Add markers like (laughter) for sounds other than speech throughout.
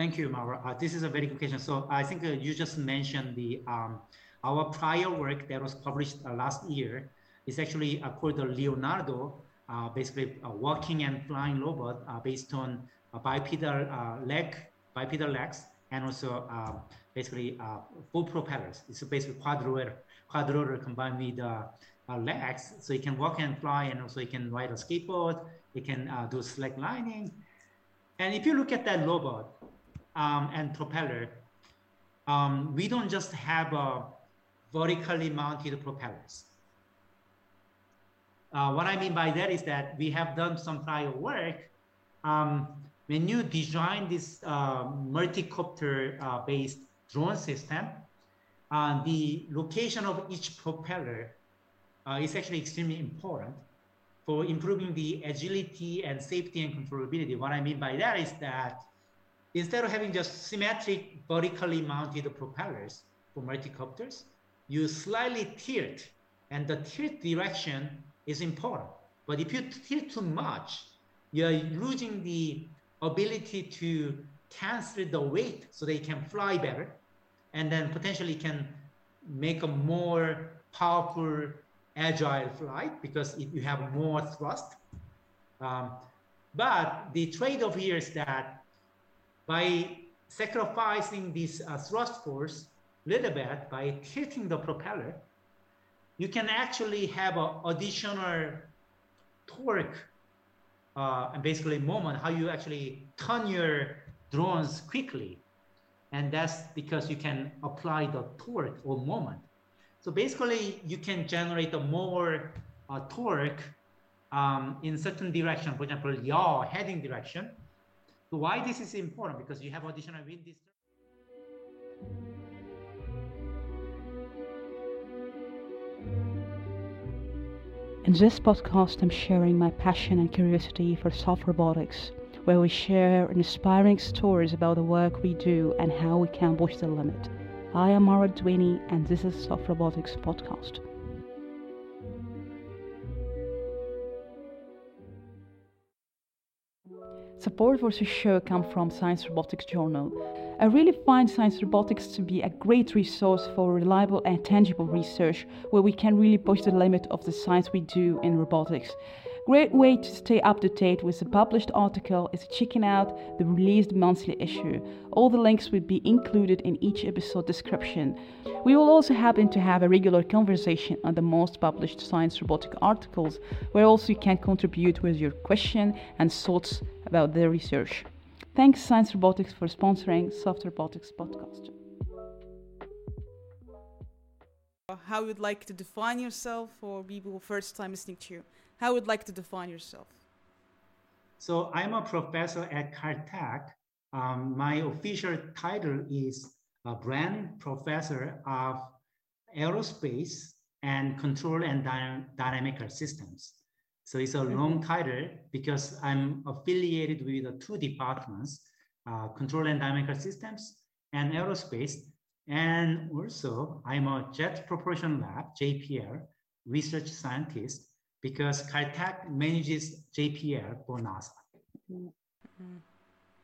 Thank you, Marwa. Uh, this is a very good question. So I think uh, you just mentioned the um, our prior work that was published uh, last year is actually uh, called the Leonardo, uh, basically a walking and flying robot uh, based on bipedal leg, bipedal legs, and also basically four propellers. It's basically quadrotor, quadrotor combined with legs, so you can walk and fly, and also you can ride a skateboard. You can do slack lining, and if you look at that robot um, and propeller, um, we don't just have a vertically mounted propellers. Uh, what I mean by that is that we have done some prior work. Um, when you design this uh, multi-copter uh, based drone system, uh, the location of each propeller uh, is actually extremely important for improving the agility and safety and controllability. What I mean by that is that instead of having just symmetric vertically mounted propellers for multicopters, you slightly tilt and the tilt direction is important. But if you tilt too much, you're losing the ability to cancel the weight so they can fly better and then potentially can make a more powerful agile flight because if you have more thrust. Um, but the trade-off here is that by sacrificing this uh, thrust force a little bit by tilting the propeller, you can actually have an additional torque uh, and basically moment how you actually turn your drones quickly. And that's because you can apply the torque or moment. So basically, you can generate a more uh, torque um, in certain direction, for example, yaw heading direction. Why this is important? Because you have additional wind distance. In this podcast, I'm sharing my passion and curiosity for soft robotics, where we share inspiring stories about the work we do and how we can push the limit. I am Marwa ElDiwiny, and this is Soft Robotics Podcast. Support for this show comes from Science Robotics Journal. I really find Science Robotics to be a great resource for reliable and tangible research where we can really push the limit of the science we do in robotics. Great way to stay up to date with the published article is checking out the released monthly issue. All the links will be included in each episode description. We will also happen to have a regular conversation on the most published science robotic articles, where also you can contribute with your question and thoughts about the research. Thanks Science Robotics for sponsoring Soft Robotics podcast. How you'd like to define yourself for people first time listening to you? How would like to define yourself? So I'm a professor at Caltech. Um, my official title is a Bren professor of aerospace and control and dy dynamical systems. So it's a long title because I'm affiliated with two departments, uh, control and dynamical systems and aerospace. And also I'm a jet propulsion lab, JPL, research scientist because Caltech manages JPL for NASA. Mm-hmm.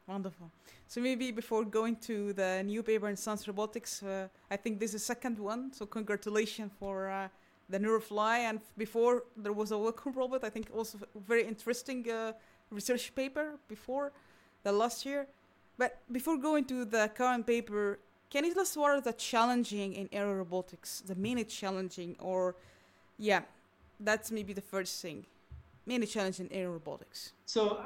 Wonderful. So maybe before going to the new paper in Science Robotics, uh, I think this is second one. So congratulations for uh, the NeuralFly. And before there was a welcome robot, I think also very interesting uh, research paper before the last year. But before going to the current paper, can you tell us what are the challenging in aero robotics, the main challenging, or yeah, that's maybe the first thing. Many challenges in air robotics. So uh,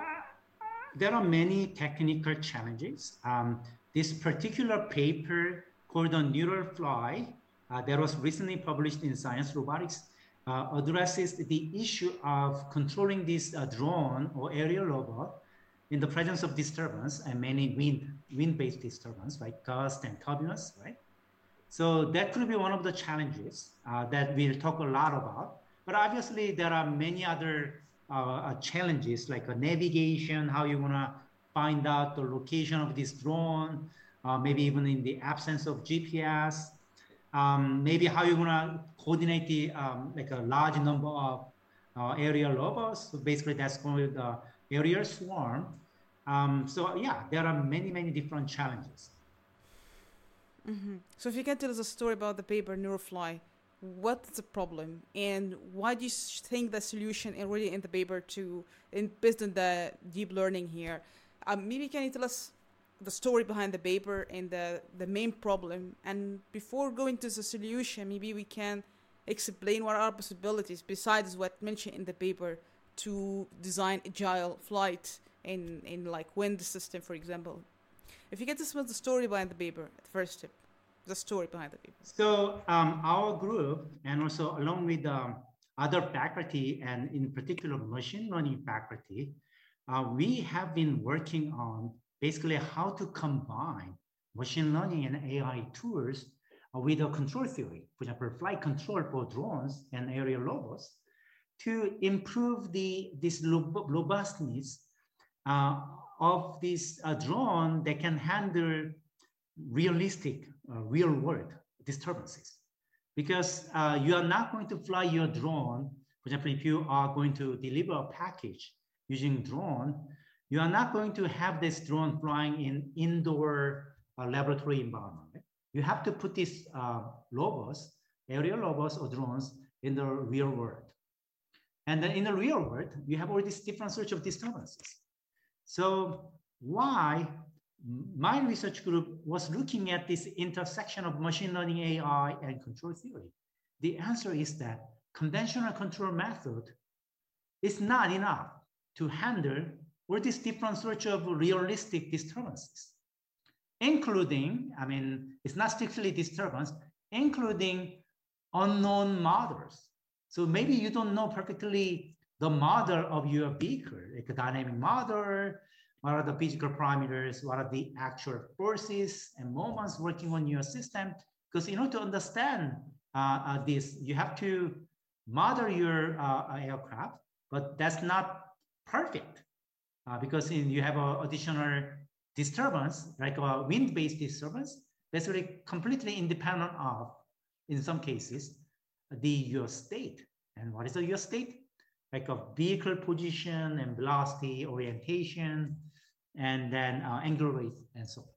there are many technical challenges. Um, this particular paper called on neural fly uh, that was recently published in Science Robotics uh, addresses the issue of controlling this uh, drone or aerial robot in the presence of disturbance and many wind wind-based disturbance like gust and turbulence, right? So that could be one of the challenges uh, that we'll talk a lot about. But obviously, there are many other uh, uh challenges like uh, navigation, how you want to find out the location of this drone, uh, maybe even in the absence of GPS, um, maybe how you want to coordinate the um, like a large number of uh, aerial robots. So basically, that's called the aerial swarm. Um, so yeah, there are many, many different challenges. Mm-hmm. So if you can tell us a story about the paper NeuralFly, what's the problem and why do you think the solution already in the paper to in based on the deep learning here? Um, maybe can you tell us the story behind the paper and the, the main problem? And before going to the solution, maybe we can explain what are possibilities besides what mentioned in the paper to design agile flight in, in like wind system, for example. If you get to smell the story behind the paper, the first step, the story behind the paper. So um, our group, and also along with um, other faculty, and in particular machine learning faculty, uh, we have been working on basically how to combine machine learning and AI tools uh, with a control theory, for example, flight control for drones and aerial robots, to improve the this robustness uh, of this uh, drone that can handle realistic, uh, real world disturbances. Because uh, you are not going to fly your drone, for example, if you are going to deliver a package using drone, you are not going to have this drone flying in indoor uh, laboratory environment. You have to put these uh, robots, aerial robots or drones in the real world. And then in the real world, you have all these different sorts of disturbances. So why my research group was looking at this intersection of machine learning, AI, and control theory. The answer is that conventional control method is not enough to handle all these different sorts of realistic disturbances, including, I mean, it's not strictly disturbance, including unknown models. So maybe you don't know perfectly the model of your vehicle, like a dynamic model, what are the physical parameters, what are the actual forces and moments working on your system. Because in order to understand uh, uh, this, you have to model your uh, aircraft, but that's not perfect uh, because in, you have an additional disturbance, like a wind-based disturbance, basically completely independent of, in some cases, the your state. And what is the your state? like a vehicle position and velocity, orientation, and then uh, angular rate and so forth.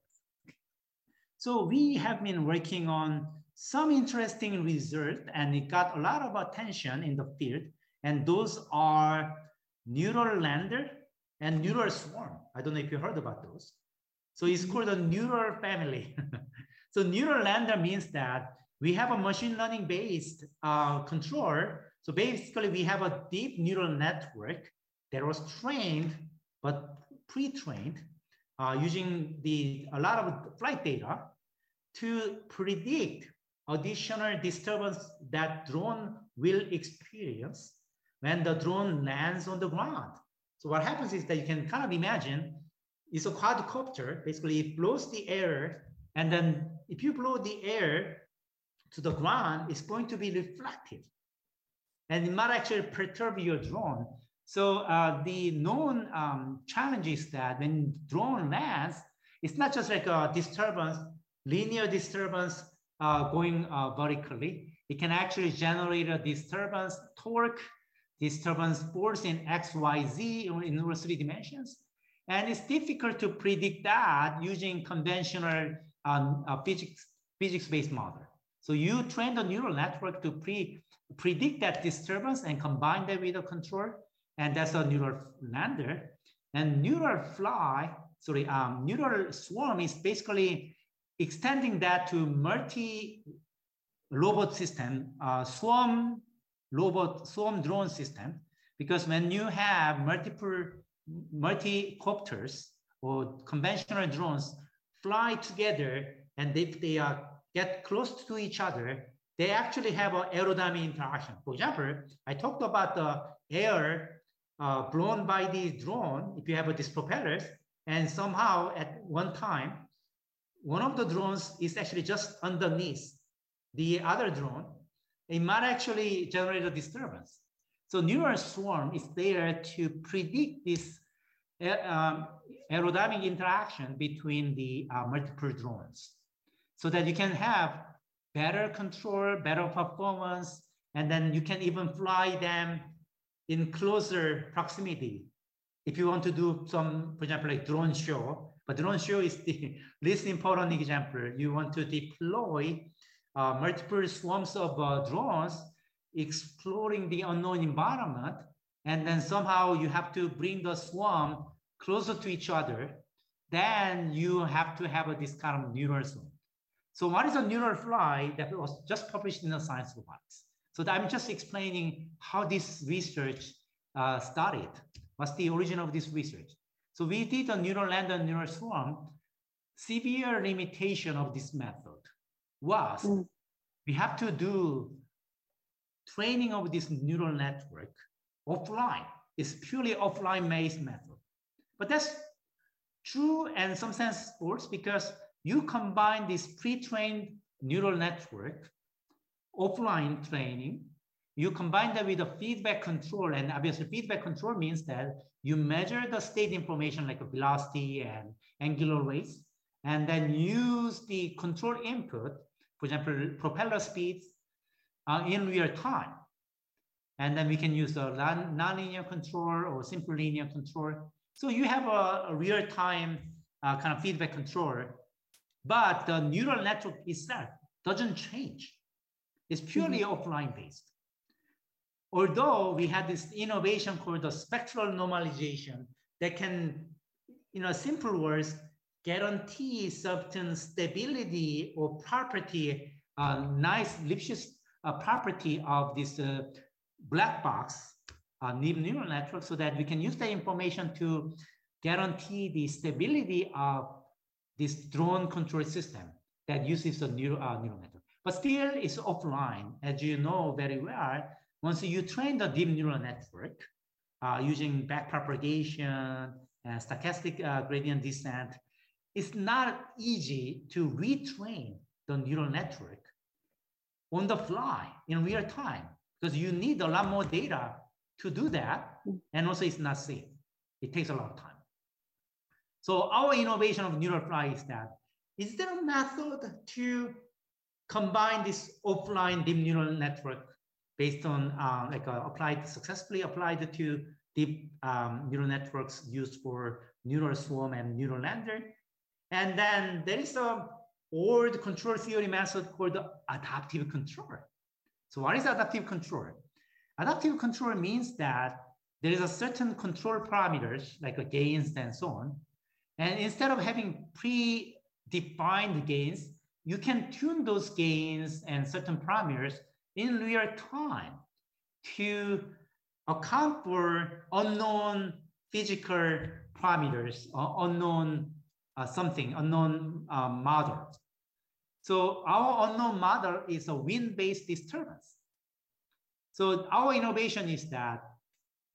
So we have been working on some interesting results and it got a lot of attention in the field. And those are neural lander and neural swarm. I don't know if you heard about those. So it's called a neural family. (laughs) so neural lander means that we have a machine learning based uh, controller so basically we have a deep neural network that was trained, but pre-trained uh, using the a lot of flight data to predict additional disturbance that drone will experience when the drone lands on the ground. So what happens is that you can kind of imagine it's a quadcopter, basically it blows the air, and then if you blow the air to the ground, it's going to be reflective and it might actually perturb your drone. So uh, the known um, challenge is that when drone lands, it's not just like a disturbance, linear disturbance uh, going uh, vertically. It can actually generate a disturbance torque, disturbance force in X, Y, Z in over three dimensions. And it's difficult to predict that using conventional um, uh, physics, physics-based model. So you train the neural network to pre predict that disturbance and combine that with a control. And that's a neural lander. And neural fly, sorry, um, neural swarm is basically extending that to multi robot system, uh, swarm robot, swarm drone system. Because when you have multiple multi-copters or conventional drones fly together, and if they are get close to each other, they actually have an aerodynamic interaction. For example, I talked about the air uh, blown by the drone, if you have these propellers, and somehow at one time, one of the drones is actually just underneath the other drone, it might actually generate a disturbance. So neural swarm is there to predict this um, aerodynamic interaction between the uh, multiple drones so that you can have better control, better performance, and then you can even fly them in closer proximity if you want to do some, for example, like drone show, but drone show is the (laughs) least important example. You want to deploy uh, multiple swarms of uh, drones exploring the unknown environment, and then somehow you have to bring the swarm closer to each other, then you have to have a, this kind of neural zone. So what is a neural fly that was just published in the Science Robotics? So I'm just explaining how this research uh, started. What's the origin of this research? So we did a neural land and neural swarm. Severe limitation of this method was mm. we have to do training of this neural network offline. It's purely offline based method. But that's true and some sense false because you combine this pre-trained neural network, offline training, you combine that with a feedback control, and obviously feedback control means that you measure the state information like velocity and angular rates, and then use the control input, for example, propeller speeds uh, in real time. And then we can use a non-linear control or simple linear control. So you have a, a real-time uh, kind of feedback control, but the neural network itself doesn't change. It's purely mm -hmm. offline based. Although we had this innovation called the spectral normalization that can, in a simple words, guarantee certain stability or property, uh, nice Lipschitz uh, property of this uh, black box uh, neural network so that we can use the information to guarantee the stability of this drone control system that uses a neural, uh, neural network. But still, it's offline, as you know very well. Once you train the deep neural network uh, using backpropagation and stochastic uh, gradient descent, it's not easy to retrain the neural network on the fly in real time because you need a lot more data to do that. And also it's not safe. It takes a lot of time. So our innovation of neural fly is that, is there a method to combine this offline deep neural network based on uh, like uh, applied successfully applied to deep um, neural networks used for neural swarm and neural lander. And then there is a old control theory method called adaptive control. So what is adaptive control? Adaptive control means that there is a certain control parameters like gains and so on. And instead of having pre-defined gains, you can tune those gains and certain parameters in real time to account for unknown physical parameters or unknown uh, something, unknown uh, model. So our unknown model is a wind-based disturbance. So our innovation is that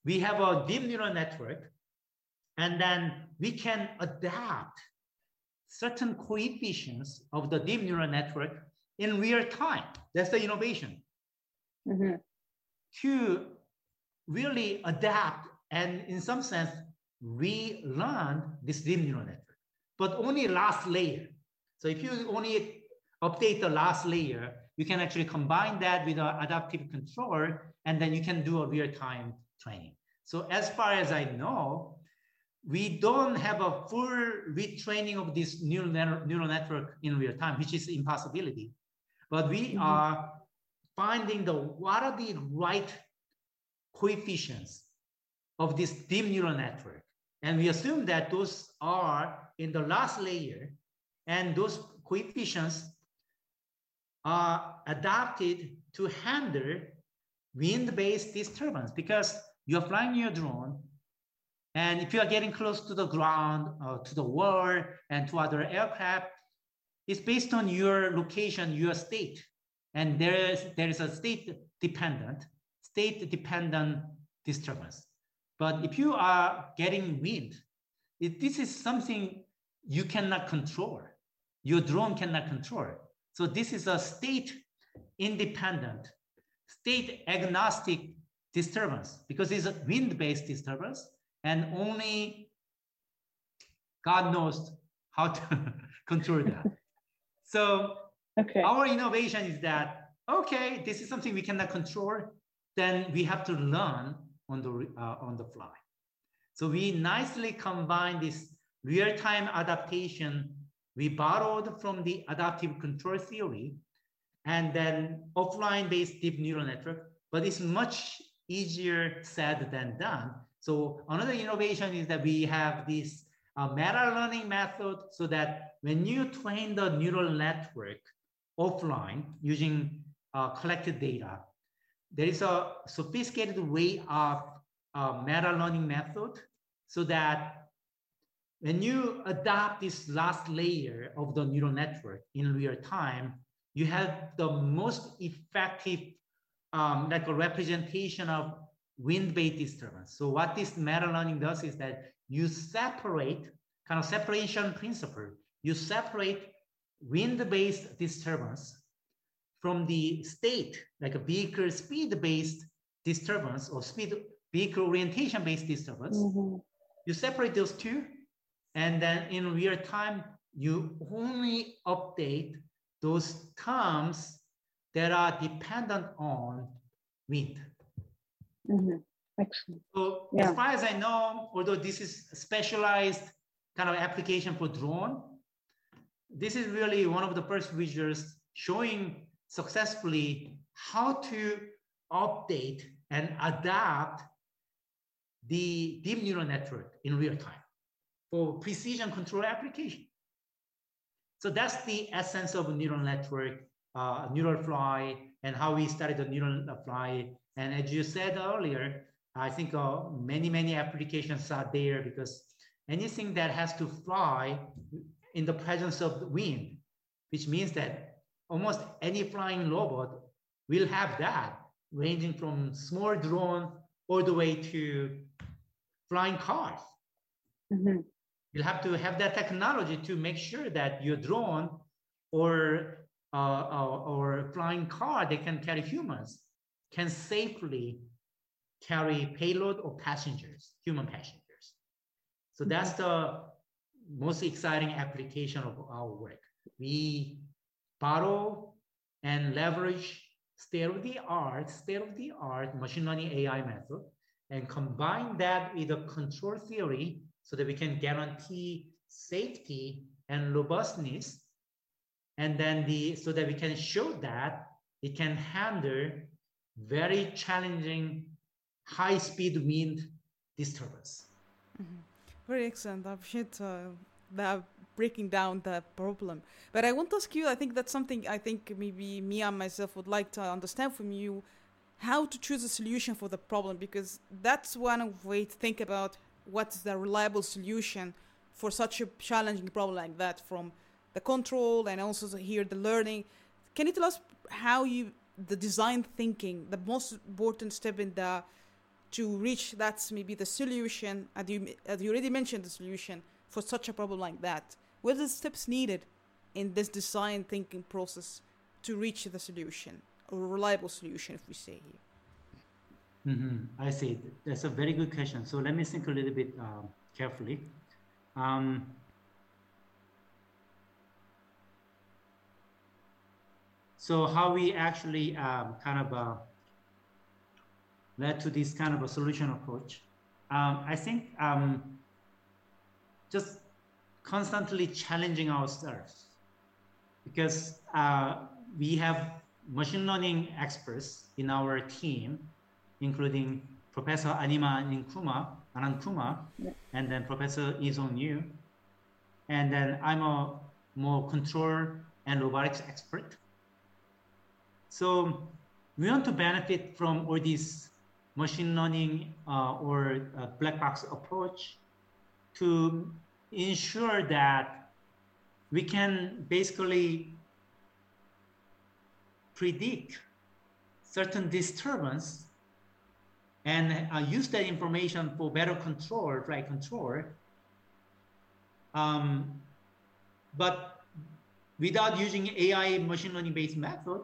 we have a deep neural network and then we can adapt certain coefficients of the deep neural network in real time. That's the innovation mm-hmm. to really adapt and in some sense relearn this deep neural network, but only last layer. So if you only update the last layer, you can actually combine that with an adaptive control, and then you can do a real-time training. So as far as I know, we don't have a full retraining of this neural, neural network in real time, which is impossibility. But we mm-hmm. are finding the what are the right coefficients of this deep neural network. And we assume that those are in the last layer and those coefficients are adapted to handle wind-based disturbance because you're flying your drone and if you are getting close to the ground or to the wall and to other aircraft, it's based on your location, your state. And there is, there is a state dependent, state dependent disturbance. But if you are getting wind, it, this is something you cannot control. Your drone cannot control. So this is a state independent, state agnostic disturbance because it's a wind-based disturbance and only God knows how to (laughs) control that. (laughs) So Okay. Our innovation is that, okay, this is something we cannot control, then we have to learn on the, uh, on the fly. So we nicely combine this real-time adaptation we borrowed from the adaptive control theory and then offline-based deep neural network, but it's much easier said than done. So another innovation is that we have this uh, meta learning method so that when you train the neural network offline using uh, collected data, there is a sophisticated way of uh, meta learning method so that when you adopt this last layer of the neural network in real time, you have the most effective um, like a representation of wind-based disturbance. So what this meta learning does is that you separate kind of separation principle. You separate wind-based disturbance from the state, like a vehicle speed-based disturbance or speed vehicle orientation-based disturbance. Mm-hmm. You separate those two, and then in real time, you only update those terms that are dependent on wind. Mm-hmm. Excellent. So yeah. as far as I know, although this is a specialized kind of application for drone, this is really one of the first visuals showing successfully how to update and adapt the deep neural network in real time for precision control application. So that's the essence of a neural network, uh, neural fly, and how we started the neural fly. And as you said earlier, I think uh, many, many applications are there because anything that has to fly in the presence of the wind, which means that almost any flying robot will have that, ranging from small drone all the way to flying cars. Mm-hmm. You'll have to have that technology to make sure that your drone or uh, or, or flying car that can carry humans can safely carry payload or passengers, human passengers. So mm-hmm. that's the most exciting application of our work. We borrow and leverage state-of-the-art, state-of-the-art machine learning AI method and combine that with a control theory so that we can guarantee safety and robustness. And then the so that we can show that it can handle very challenging high speed wind disturbance. Mm-hmm. Very excellent. I appreciate uh, that breaking down the problem. But I want to ask you, I think that's something I think maybe me and myself would like to understand from you how to choose a solution for the problem because that's one way to think about what's the reliable solution for such a challenging problem like that from the control and also here the learning can you tell us how you the design thinking the most important step in the to reach that's maybe the solution as you, as you already mentioned the solution for such a problem like that what are the steps needed in this design thinking process to reach the solution a reliable solution if we say here Mm-hmm. I see. That's a very good question. So let me think a little bit uh, carefully. Um, so how we actually um, kind of uh, led to this kind of a solution approach. Um, I think um, just constantly challenging ourselves because uh, we have machine learning experts in our team including Professor Anima Anandkumar, Anand Kumar, yeah. and then Professor Yisong Yue. And then I'm a more control and robotics expert. So we want to benefit from all these machine learning uh, or uh, black box approach to ensure that we can basically predict certain disturbance and uh, use that information for better control, flight control. Um, but without using AI machine learning based method,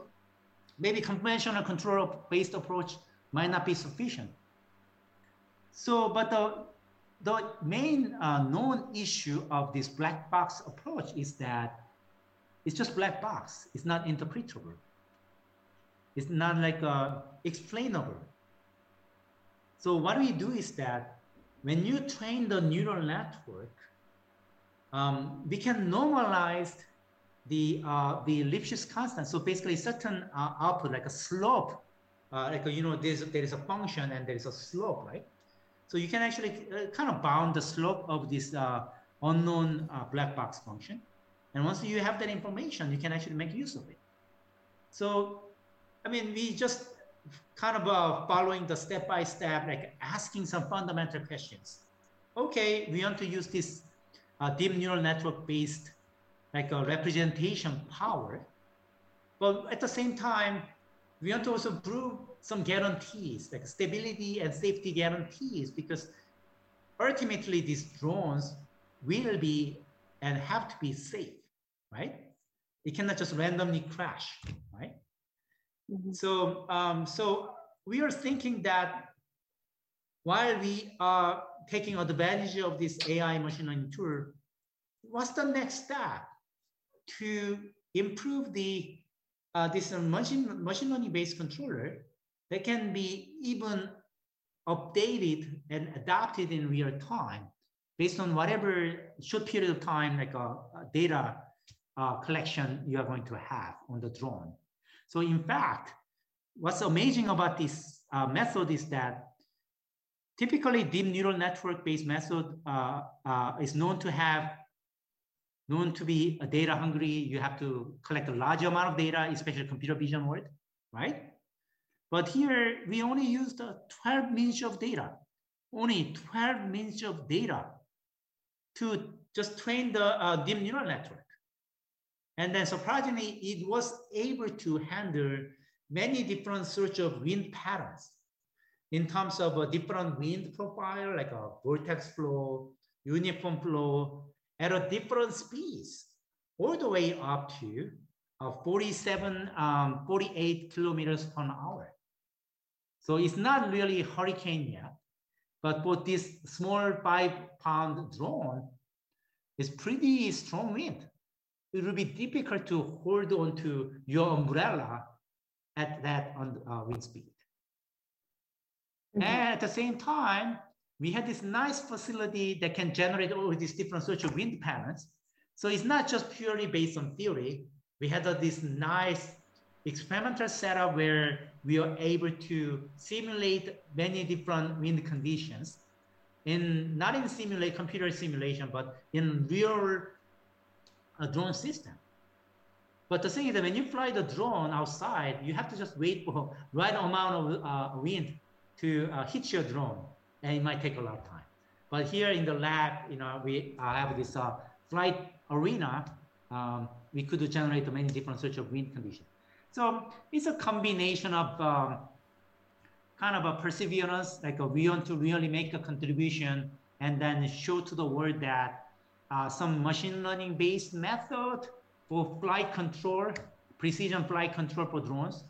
maybe conventional control based approach might not be sufficient. So, but the, the main uh, known issue of this black box approach is that it's just black box. It's not interpretable. It's not like uh, explainable. So what we do is that when you train the neural network, um, we can normalize the uh, the Lipschitz constant. So basically, certain uh, output like a slope, uh, like you know, there's there is a function and there is a slope, right? So you can actually uh, kind of bound the slope of this uh, unknown uh, black box function, and once you have that information, you can actually make use of it. So, I mean, we just kind of following the step by step, like asking some fundamental questions. Okay, we want to use this deep neural network based like a representation power. But at the same time, we want to also prove some guarantees, like stability and safety guarantees, because ultimately these drones will be and have to be safe, right? It cannot just randomly crash, right? Mm-hmm. So, um, so we are thinking that while we are taking advantage of this AI machine learning tool, what's the next step? To improve the uh, this uh, machine, machine learning based controller that can be even updated and adapted in real time based on whatever short period of time like a, uh, a data uh, collection you are going to have on the drone. So in fact, what's amazing about this uh, method is that typically deep neural network based method uh, uh, is known to have known to be a data hungry. You have to collect a large amount of data, especially computer vision world, right? But here we only used 12 minutes of data, only 12 minutes of data to just train the uh, deep neural network. And then surprisingly, it was able to handle many different sorts of wind patterns in terms of a different wind profile, like a vortex flow, uniform flow, at a different speeds, all the way up to uh, 47, um, 48 kilometers per hour. So it's not really a hurricane yet, but for this small five pound drone, it's pretty strong wind. It will be difficult to hold on to your umbrella at that uh, wind speed. Mm -hmm. And at the same time, we had this nice facility that can generate all these different sorts of wind patterns. So it's not just purely based on theory. We had uh, this nice experimental setup where we are able to simulate many different wind conditions in not in simulate computer simulation, but in real uh, drone system. But the thing is that when you fly the drone outside, you have to just wait for right amount of uh, wind to uh, hit your drone and it might take a lot of time. But here in the lab, you know, we have this uh, flight arena. Um, we could generate many different sorts of wind conditions. So it's a combination of um, kind of a perseverance, like a, we want to really make a contribution and then show to the world that uh, some machine learning based method for flight control, precision flight control for drones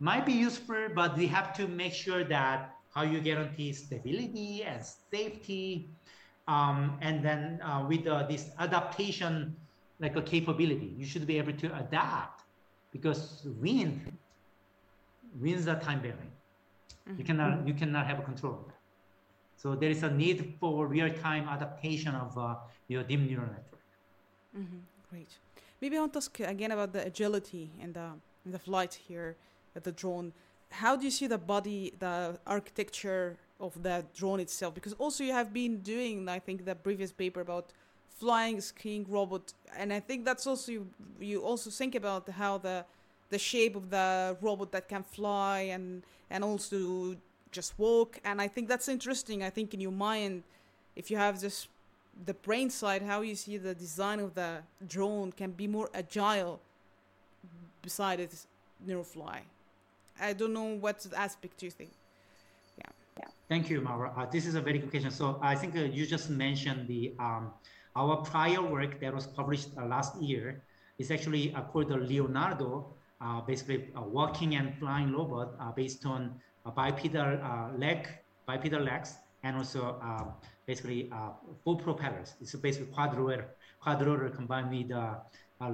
might be useful, but we have to make sure that how you guarantee stability and safety, um, and then uh, with uh, this adaptation like a capability, you should be able to adapt because wind, winds are time varying. Mm-hmm. You cannot you cannot have a control. So there is a need for real time adaptation of uh, your deep neural network. Mm-hmm. Great. Maybe I want to ask again about the agility and the, and the flight here at the drone how do you see the body, the architecture of the drone itself? Because also you have been doing, I think, the previous paper about flying skiing robot, and I think that's also you, you also think about how the the shape of the robot that can fly and and also just walk, and I think that's interesting. I think in your mind, if you have this the brain side, how you see the design of the drone can be more agile beside its NeuralFly. I don't know what aspect you think. Yeah. yeah. Thank you, Marwa. Uh, this is a very good question. So I think uh, you just mentioned the um, our prior work that was published uh, last year is actually uh, called the Leonardo, uh, basically a walking and flying robot uh, based on bipedal leg, bipedal legs, and also basically four propellers. It's basically quadrotor, quadrotor combined with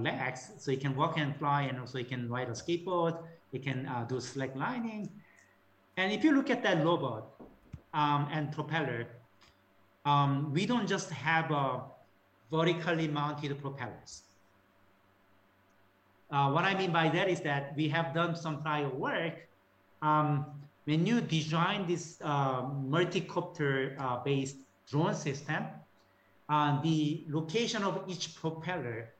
legs, so you can walk and fly, and also you can ride a skateboard it can uh, do slack lining. And if you look at that robot um, and propeller, um, we don't just have a vertically mounted propellers. Uh, what I mean by that is that we have done some prior work. Um, when you design this uh, multi-copter uh, based drone system, uh, the location of each propeller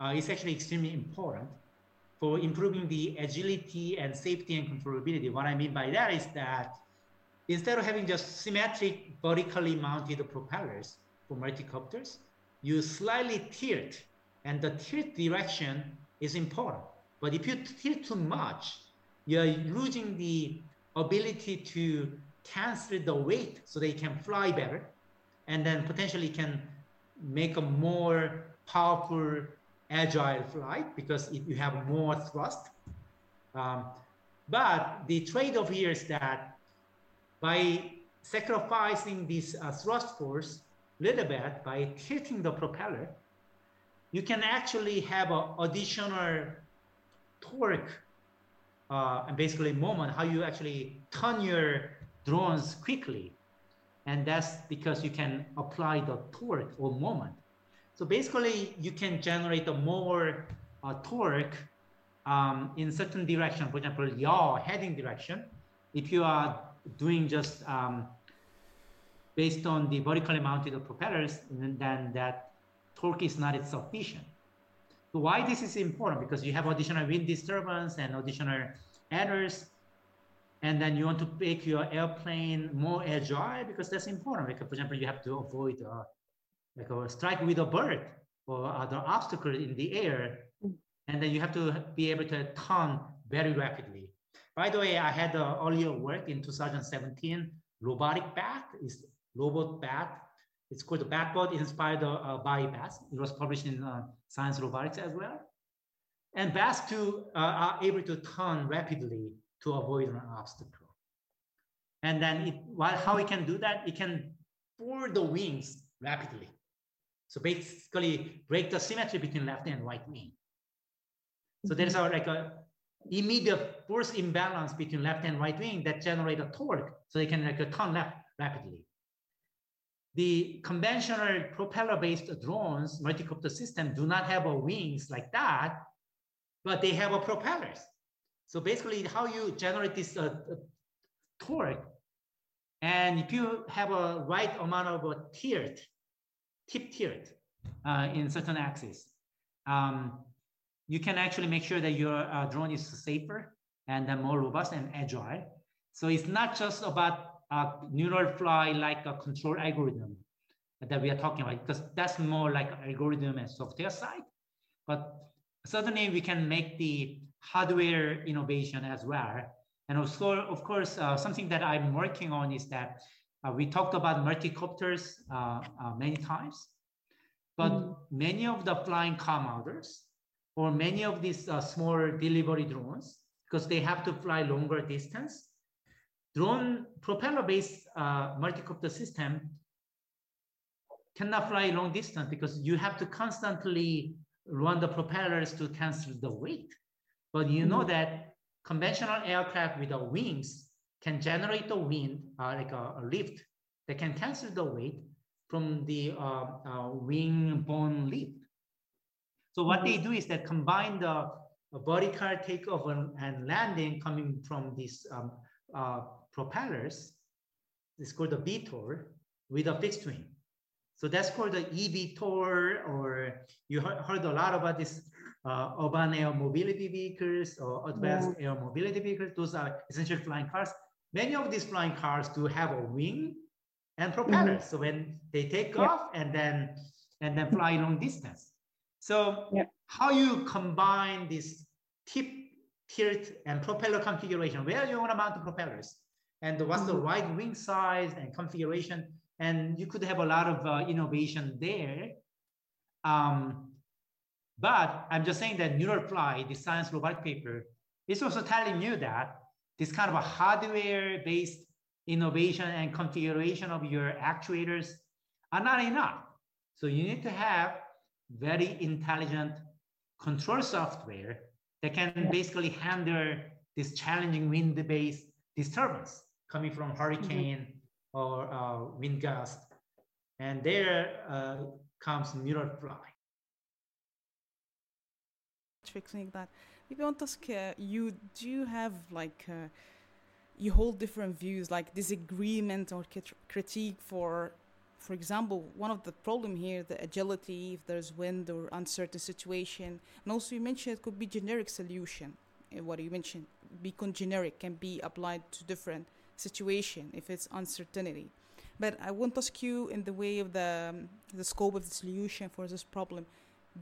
uh, is actually extremely important for improving the agility and safety and controllability. What I mean by that is that instead of having just symmetric vertically mounted propellers for multicopters, you slightly tilt and the tilt direction is important. But if you tilt too much, you're losing the ability to cancel the weight so they can fly better and then potentially can make a more powerful agile flight because if you have more thrust. Um, but the trade-off here is that by sacrificing this uh, thrust force a little bit by tilting the propeller, you can actually have an additional torque uh, and basically moment how you actually turn your drones quickly. And that's because you can apply the torque or moment. So basically, you can generate a more uh, torque um, in certain direction. For example, yaw heading direction. If you are doing just um, based on the vertically mounted propellers, then that torque is not sufficient. So why this is important? Because you have additional wind disturbance and additional errors, and then you want to make your airplane more agile because that's important. Like for example, you have to avoid uh, like a strike with a bird or other obstacle in the air. And then you have to be able to turn very rapidly. By the way, I had uh, earlier work in 2017, robotic bat is robot bat. It's called the Batbot inspired uh, by bats. It was published in uh, Science Robotics as well. And bats too uh, are able to turn rapidly to avoid an obstacle. And then it, while, how it can do that, it can fold the wings rapidly. So basically break the symmetry between left and right wing. So there's a, like a immediate force imbalance between left and right wing that generate a torque so they can like turn left rapidly. The conventional propeller-based drones, multi-copter system do not have a wings like that, but they have a propellers. So basically how you generate this uh, uh, torque, and if you have a right amount of a tilt, tip tiered uh, in certain axes. Um, you can actually make sure that your uh, drone is safer and more robust and agile. So it's not just about a neural fly like a control algorithm that we are talking about, because that's more like algorithm and software side. But certainly we can make the hardware innovation as well. And also, of course, uh, something that I'm working on is that uh, we talked about multicopters uh, uh, many times, but mm. many of the flying car models or many of these uh, small delivery drones, because they have to fly longer distance, drone propeller-based uh, multicopter system cannot fly long distance because you have to constantly run the propellers to cancel the weight. But you know mm. that conventional aircraft with the wings can generate the wind, uh, like a, a, lift that can cancel the weight from the uh, uh, wing bone lift. So what they do is that combine the vertical takeoff and, and landing coming from these um, uh, propellers, it's called the VTOL, with a fixed wing. So that's called the eVTOL, or you heard a lot about this uh, urban air mobility vehicles or advanced yeah. air mobility vehicles. Those are essentially flying cars many of these flying cars do have a wing and propellers. Mm-hmm. So when they take off and then and then fly long distance. So how you combine this tip, tilt, and propeller configuration? Where you want to mount the propellers? And what's mm-hmm. the right wing size and configuration? And you could have a lot of uh, innovation there. Um, but I'm just saying that NeuralFly, the science robotic paper, is also telling you that this kind of a hardware-based innovation and configuration of your actuators are not enough. So you need to have very intelligent control software that can basically handle this challenging wind-based disturbance coming from hurricane mm-hmm. or uh, wind gust And there uh, comes NeuralFly. Fixing that. Want to ask uh, you, do you have like, uh, you hold different views, like disagreement or critique for, for example, one of the problem here, the agility, if there's wind or uncertain situation. And also you mentioned it could be generic solution. Uh, what you mentioned, become generic, can be applied to different situation if it's uncertainty. But I want to ask you in the way of the, um, the scope of the solution for this problem,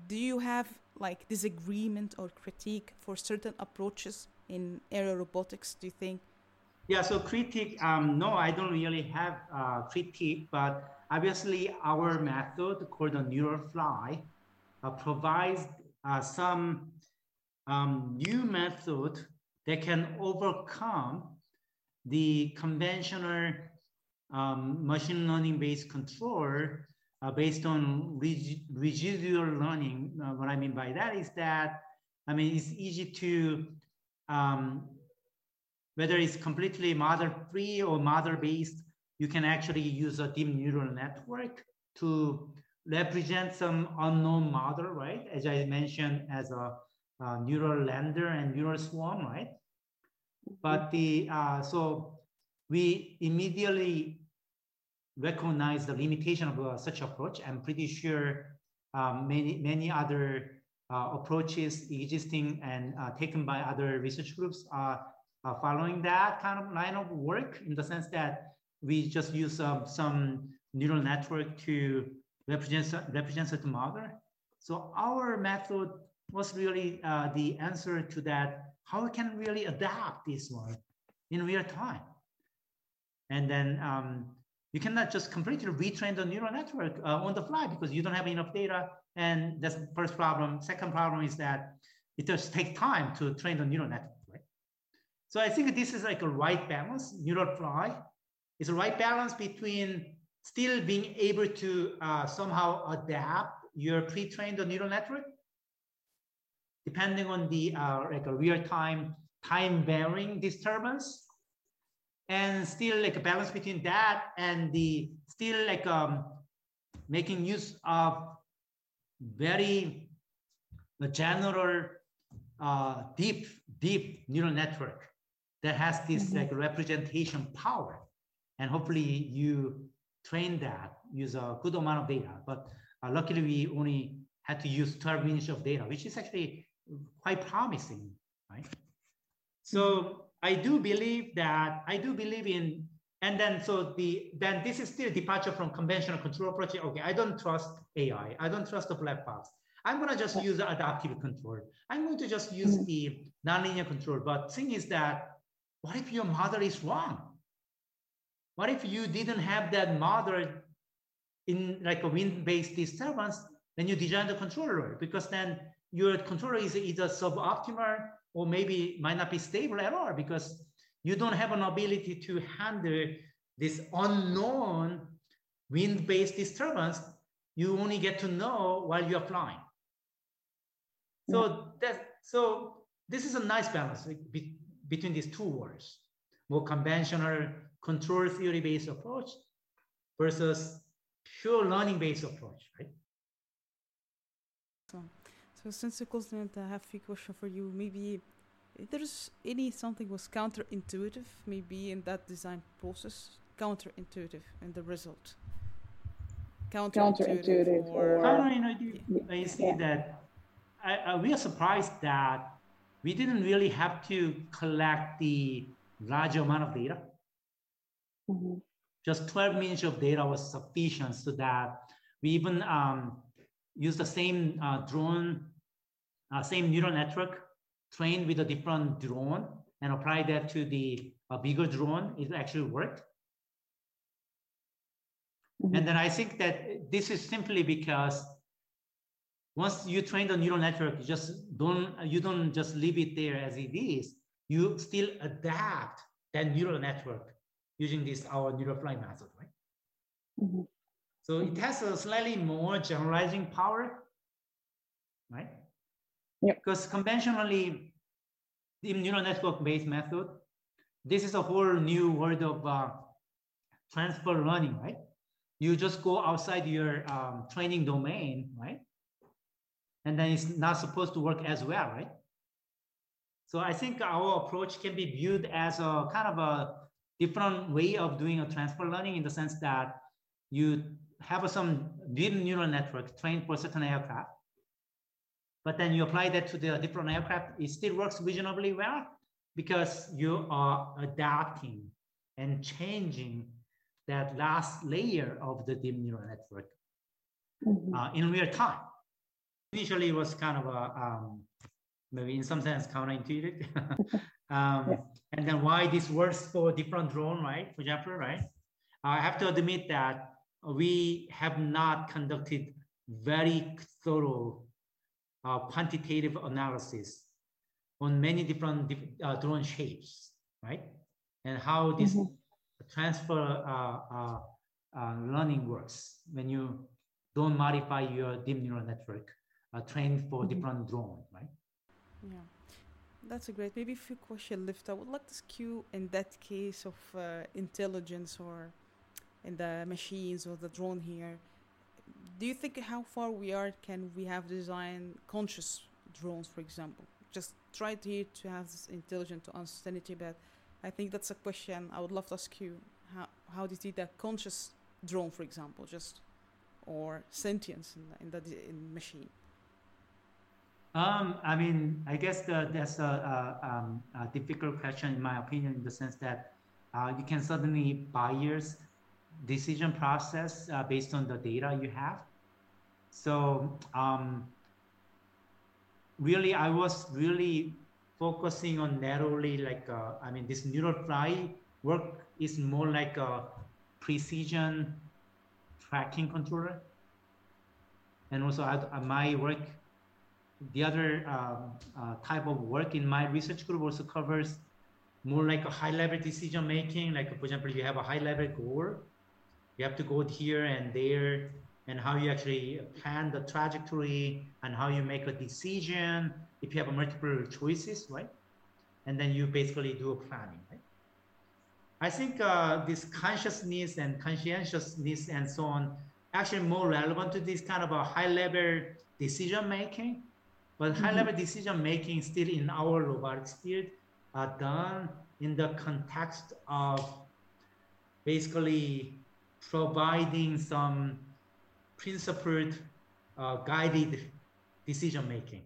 do you have like disagreement or critique for certain approaches in aerial robotics, do you think? Yeah, so critique, um, no, I don't really have uh, critique, but obviously our method called the NeuralFly uh, provides uh, some um, new method that can overcome the conventional um, machine learning based control uh, based on residual learning. Uh, what I mean by that is that, I mean, it's easy to, um, whether it's completely model free or model based, you can actually use a deep neural network to represent some unknown model, right? As I mentioned, as a, a neural lander and neural swarm, right? But the uh, so we immediately recognize the limitation of uh, such approach. I'm pretty sure um, many many other uh, approaches existing and uh, taken by other research groups are, are, following that kind of line of work in the sense that we just use um, some neural network to represent represent certain model. So our method was really uh, the answer to that how we can really adapt this one in real time. And then um, you cannot just completely retrain the neural network uh, on the fly because you don't have enough data. And that's the first problem. Second problem is that it does take time to train the neural network, right? So I think this is like a right balance. NeuralFly is a right balance between still being able to uh, somehow adapt your pre-trained neural network depending on the uh, like a real-time time varying disturbance and still like a balance between that and the still like um, making use of very general uh, deep deep neural network that has this mm -hmm. like representation power and hopefully you train that use a good amount of data but uh, luckily we only had to use 12 minutes of data which is actually quite promising, right? So I do believe that I do believe in, and then so the then this is still departure from conventional control approach. Okay, I don't trust AI. I don't trust the black box. I'm gonna just use the adaptive control. I'm going to just use mm-hmm. the nonlinear control. But thing is that what if your model is wrong? What if you didn't have that model in like a wind-based disturbance? Then you design the controller because then your controller is either suboptimal or maybe might not be stable at all because you don't have an ability to handle this unknown wind-based disturbance. You only get to know while you're flying. So that so this is a nice balance be, between these two worlds more conventional control theory based approach versus pure learning based approach right so since the closed it, I have a few question for you. Maybe if there's any something was counterintuitive, maybe in that design process, counterintuitive in the result. Counterintuitive, counterintuitive or, counterintuitive. Yeah. I see yeah. that I, I, we are surprised that we didn't really have to collect the large amount of data. Mm-hmm. Just 12 minutes of data was sufficient so that we even um, use the same uh, drone, uh, same neural network trained with a different drone and apply that to the uh, bigger drone, it actually worked. Mm -hmm. And then I think that this is simply because once you train the neural network, you just don't you don't just leave it there as it is. You still adapt that neural network using this our NeuralFly method, right? Mm -hmm. So it has a slightly more generalizing power, right? Yeah. Because conventionally, the neural network-based method, this is a whole new world of uh, transfer learning, right? you just go outside your um, training domain, right? And then it's not supposed to work as well, right? So I think our approach can be viewed as a kind of a different way of doing a transfer learning in the sense that you have some deep neural network trained for certain aircraft, but then you apply that to the different aircraft, it still works reasonably well because you are adapting and changing that last layer of the deep neural network mm-hmm. uh, in real time. Initially, it was kind of a um, maybe in some sense counterintuitive. (laughs) um, yeah. And then why this works for different drone, right? For example, right? I have to admit that we have not conducted very thorough uh, quantitative analysis on many different uh, drone shapes, right? And how this mm-hmm. transfer uh, uh, uh, learning works when you don't modify your deep neural network uh, trained for mm-hmm. different drone, right? Yeah, that's a great. Maybe a few questions left. I would like to skew in that case of intelligence or in the machines or the drone here. Do you think how far we are? Can we have design conscious drones, for example? Just try to to have this intelligent to uncertainty, but I think that's a question I would love to ask you. How how do you see that conscious drone, for example, just or sentience in the, in the in machine? Um, I mean, I guess the, that's a, a, um, a, difficult question in my opinion, in the sense that uh, you can certainly bias decision process uh, based on the data you have. So um, really, I was really focusing on narrowly like, uh, I mean, this NeuralFly work is more like a precision tracking controller. And also I, my work, the other um, uh, type of work in my research group also covers more like a high level decision making. Like for example, you have a high level goal you have to go here and there and how you actually plan the trajectory and how you make a decision if you have a multiple choices, right? And then you basically do a planning, right? I think uh, this consciousness and conscientiousness and so on actually more relevant to this kind of a high level decision making. But mm-hmm. high level decision making still in our robotics field are done in the context of basically providing some principled, uh, guided decision making.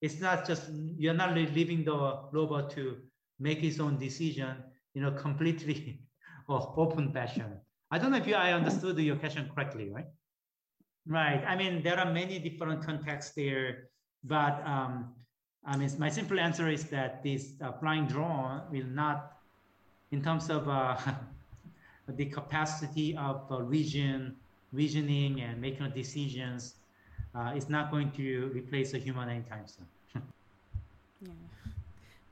It's not just you're not leaving the robot to make its own decision, you know, completely (laughs) or open fashion. I don't know if you, I understood your question correctly, right? Right. I mean, there are many different contexts there, but um, I mean, my simple answer is that this uh, flying drone will not, in terms of uh, (laughs) the capacity of uh, region, reasoning and making decisions uh, is not going to replace a human anytime soon. (laughs) yeah.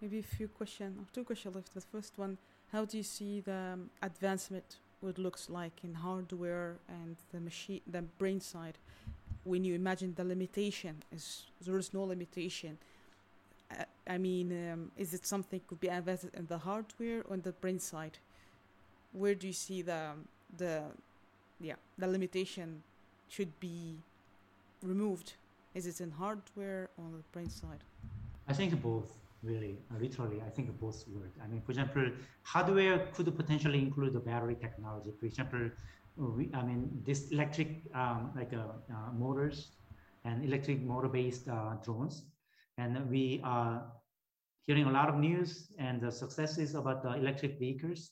Maybe a few questions, or two questions left. The first one, how do you see the um, advancement what looks like in hardware and the machine, the brain side? When you imagine the limitation, is there is no limitation. I, I mean, um, is it something could be invested in the hardware or in the brain side? Where do you see the the yeah the limitation should be removed? Is it in hardware or on the brain side? I think both really uh, literally i think both work i mean for example hardware could potentially include the battery technology for example we, i mean this electric um, like uh, uh, motors and electric motor based uh, drones and we are hearing a lot of news and the successes about the electric vehicles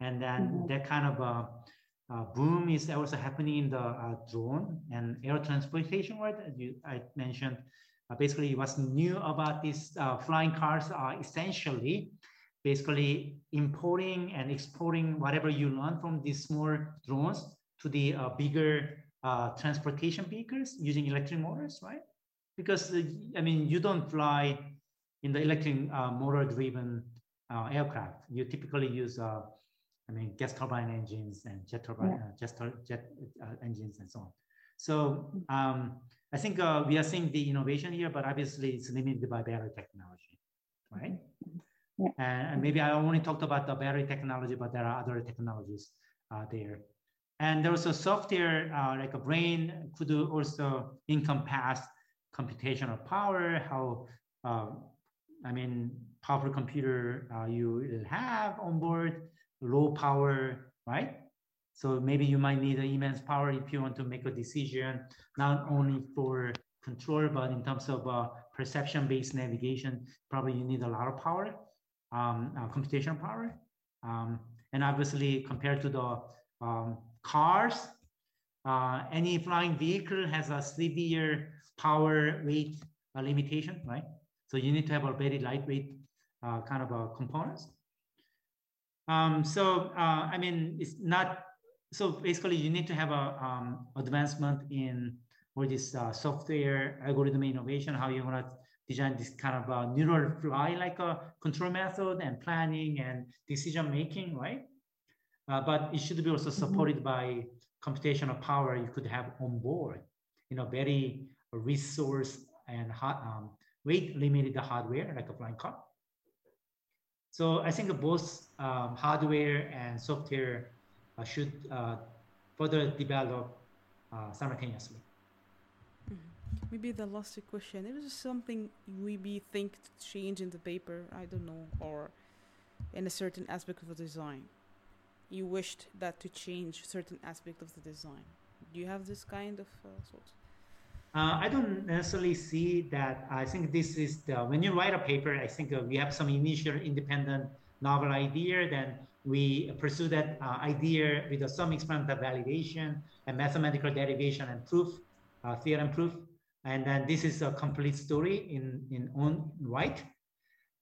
and then mm-hmm. that kind of uh, uh, boom is also happening in the uh, drone and air transportation world. You, I mentioned uh, basically what's new about these uh, flying cars are essentially basically importing and exporting whatever you learn from these small drones to the uh, bigger transportation vehicles using electric motors, right? Because I mean, you don't fly in the electric motor-driven aircraft. You typically use I mean, gas turbine engines and jet turbine, yeah. uh, jet, jet uh, engines and so on. So um, I think uh, we are seeing the innovation here, but obviously it's limited by battery technology, right? Yeah. And, and, maybe I only talked about the battery technology, but there are other technologies uh, there. And there was a software uh, like a brain could also encompass computational power, how uh, I mean powerful computer uh, you will have on board, low power, right? So maybe you might need immense power if you want to make a decision, not only for control, but in terms of uh, perception-based navigation, probably you need a lot of power, um, uh, computational power. Um, and obviously compared to the um, cars, uh, any flying vehicle has a severe power weight uh, limitation, right? So you need to have a very lightweight uh, kind of a components. Um, so, uh, I mean, it's not, so basically you need to have a um, advancement in all this uh, software algorithm innovation, how you want to design this kind of a neural fly like a control method and planning and decision making, right? Uh, but it should be also mm-hmm. supported mm -hmm. by computational power you could have on board, you know, very resource and um, weight limited hardware like a flying car. So I think both um, hardware and software uh, should uh, further develop uh, simultaneously. Mm-hmm. Maybe the last question. There is something we think to change in the paper. I don't know, or in a certain aspect of the design. You wished that to change certain aspect of the design. Do you have this kind of uh, thoughts? Uh, I don't necessarily see that. I think this is the, when you write a paper, I think uh, we have some initial independent novel idea, then we pursue that uh, idea with some experimental validation and mathematical derivation and proof, uh, theorem proof. And then this is a complete story in, in own right.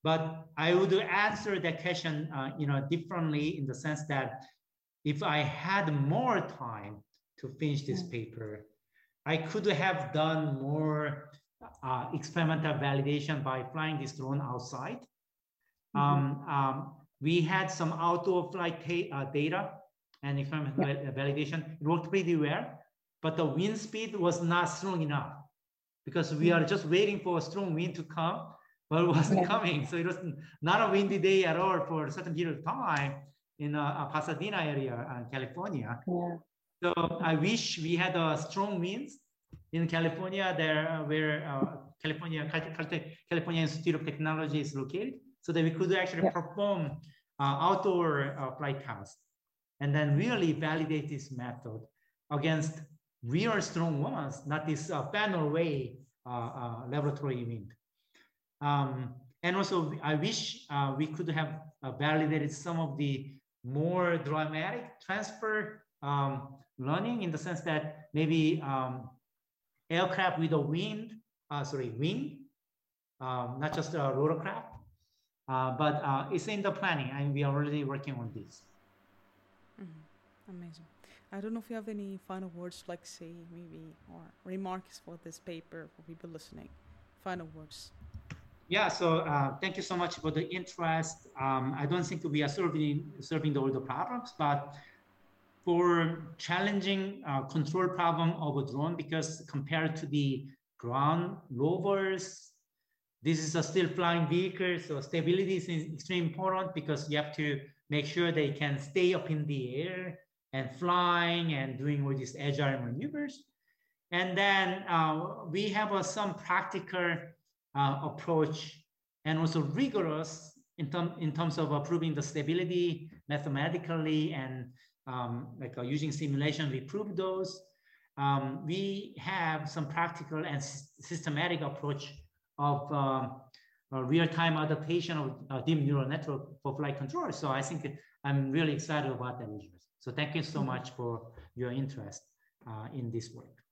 But I would answer that question, uh, you know, differently in the sense that if I had more time to finish this mm. paper, I could have done more uh, experimental validation by flying this drone outside. Mm -hmm. um, um, we had some outdoor flight uh, data and experimental yeah. validation. It worked pretty well, but the wind speed was not strong enough because we are just waiting for a strong wind to come, but it wasn't yeah. coming. So it was not a windy day at all for a certain period of time in uh, Pasadena area, uh, California. Yeah. So I wish we had a strong winds in California, there uh, where uh, California California Institute of Technology is located, so that we could actually yeah. perform uh, outdoor uh, flight tests and then really validate this method against real strong ones, not this uh, fan array uh, laboratory wind. Um, and also, I wish we could have validated some of the more dramatic transfer um, learning in the sense that maybe um, aircraft with a wind, uh, sorry, wing, um, not just a rotorcraft, uh, but uh, it's in the planning and we are already working on this. Mm-hmm. Amazing. I don't know if you have any final words, like say maybe, or remarks for this paper for people listening. Final words. Yeah, so uh, thank you so much for the interest. Um, I don't think we are solving solving all the problems, but for challenging uh, control problem of a drone because compared to the ground rovers, this is a still flying vehicle, so stability is extremely important because you have to make sure they can stay up in the air and flying and doing all these agile maneuvers. And then uh, we have uh, some practical uh, approach and also rigorous in, term, in terms of proving the stability mathematically and um, like uh, using simulation, we prove those. Um, we have some practical and systematic approach of um, real-time adaptation of uh, deep neural network for flight control. So I think I'm really excited about that. So thank you so much for your interest uh, in this work.